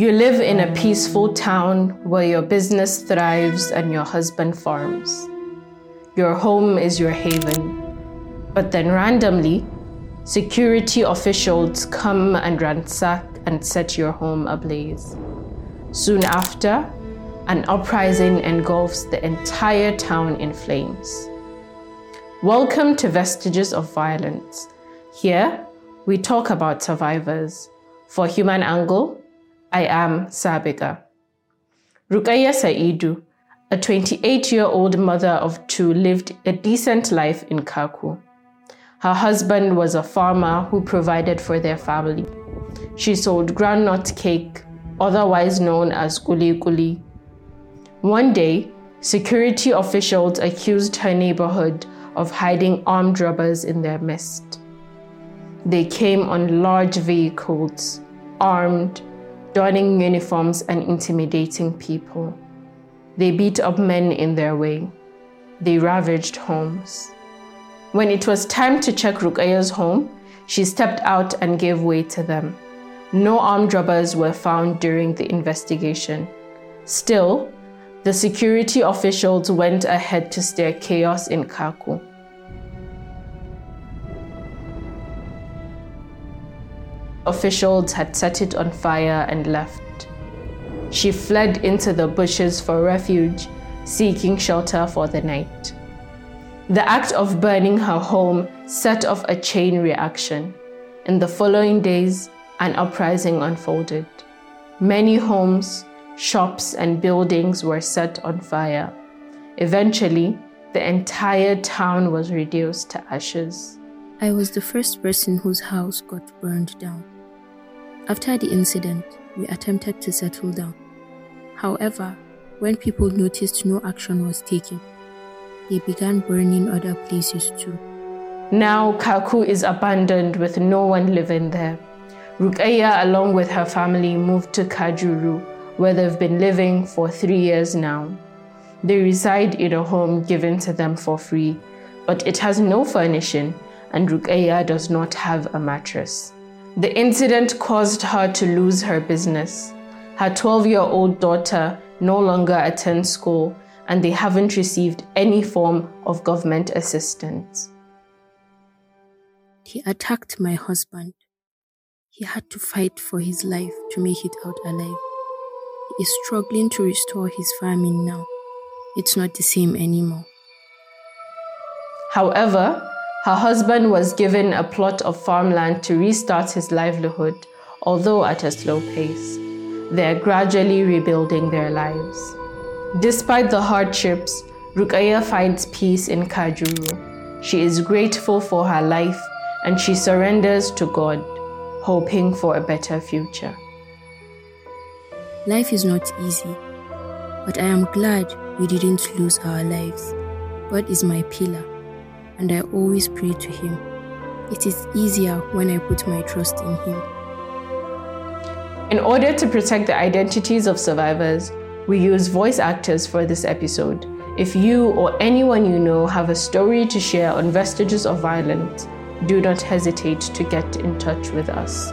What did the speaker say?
You live in a peaceful town where your business thrives and your husband farms. Your home is your haven. But then randomly, security officials come and ransack and set your home ablaze. Soon after, an uprising engulfs the entire town in flames. Welcome to Vestiges of Violence. Here, we talk about survivors. For Human Angle, I am Sabiqah. Rukayya Saidu, a 28 year old mother of two, lived a decent life in Kaku. Her husband was a farmer who provided for their family. She sold groundnut cake, otherwise known as kuli kuli. One day, security officials accused her neighborhood of hiding armed robbers in their midst. They came on large vehicles, armed, donning uniforms, and intimidating people. They beat up men in their way. They ravaged homes. When it was time to check Rukayya's home, she stepped out and gave way to them. No armed robbers were found during the investigation. Still, the security officials went ahead to stir chaos in Kaku. Officials had set it on fire and left. She fled into the bushes for refuge, seeking shelter for the night. The act of burning her home set off a chain reaction. In the following days, an uprising unfolded. Many homes, shops, and buildings were set on fire. Eventually, the entire town was reduced to ashes. I was the first person whose house got burned down. After the incident, we attempted to settle down. However, when people noticed no action was taken, they began burning other places too. Now Kaku is abandoned with no one living there. Rukayya, along with her family, moved to Kajuru, where they've been living for three years now. They reside in a home given to them for free, but it has no furnishing, and Rukayya does not have a mattress. The incident caused her to lose her business. Her 12 year old daughter no longer attends school and they haven't received any form of government assistance. He attacked my husband. He had to fight for his life to make it out alive. He is struggling to restore his farming now. It's not the same anymore. However, her husband was given a plot of farmland to restart his livelihood, although at a slow pace. They are gradually rebuilding their lives. Despite the hardships, Rukayya finds peace in Kajuru. She is grateful for her life and she surrenders to God, hoping for a better future. Life is not easy, but I am glad we didn't lose our lives. God is my pillar, and I always pray to Him. It is easier when I put my trust in Him. In order to protect the identities of survivors, we use voice actors for this episode. If you or anyone you know have a story to share on vestiges of violence, do not hesitate to get in touch with us.